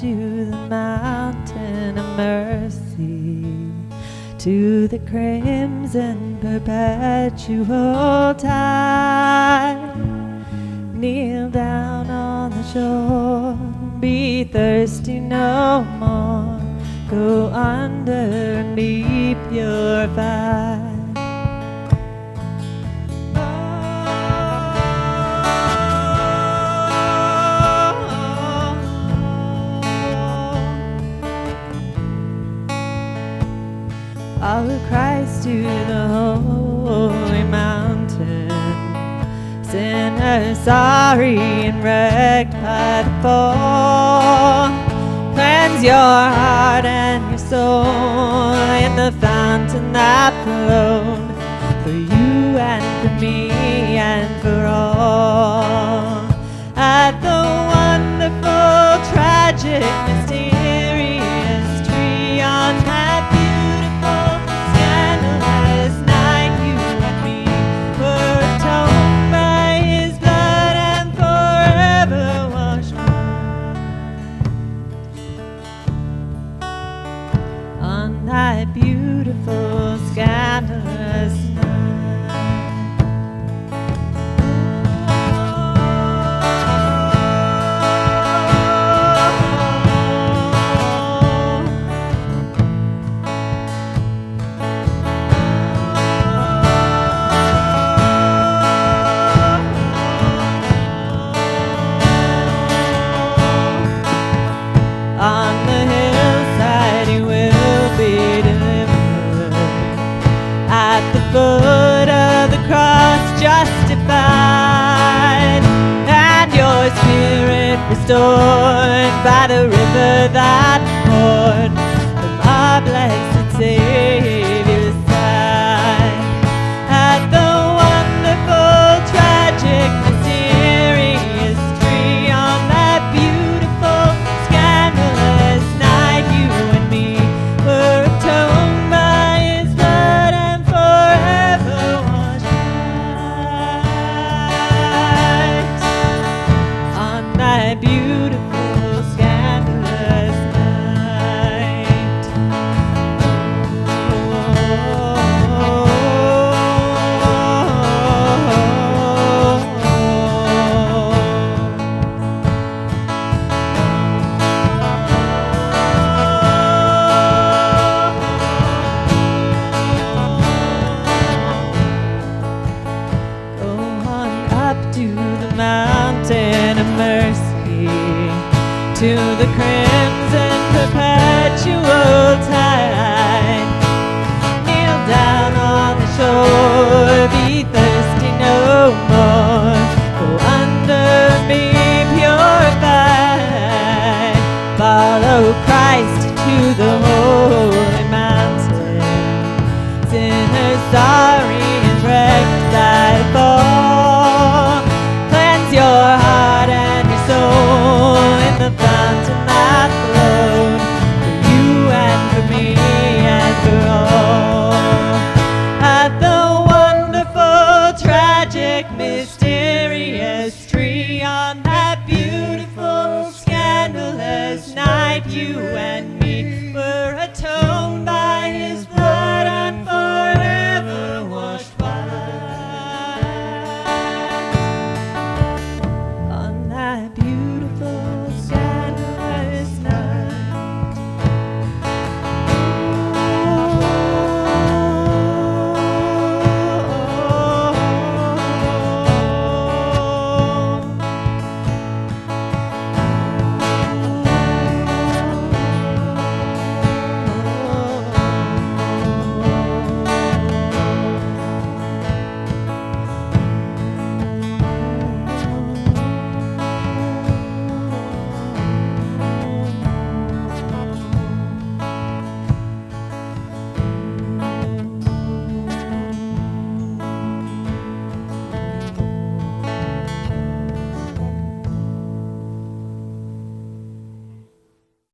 to the mountain of mercy, to the crimson perpetual tide. Kneel down on the shore, be thirsty no more, go under and be purified. Follow Christ to the holy mountain. Sinners sorry and wrecked by the fall. Cleanse your heart and your soul in the fountain that flowed for you and for me and for Mas cross justified. And your spirit restored by the river that poured mountain of mercy to the crimson. night you and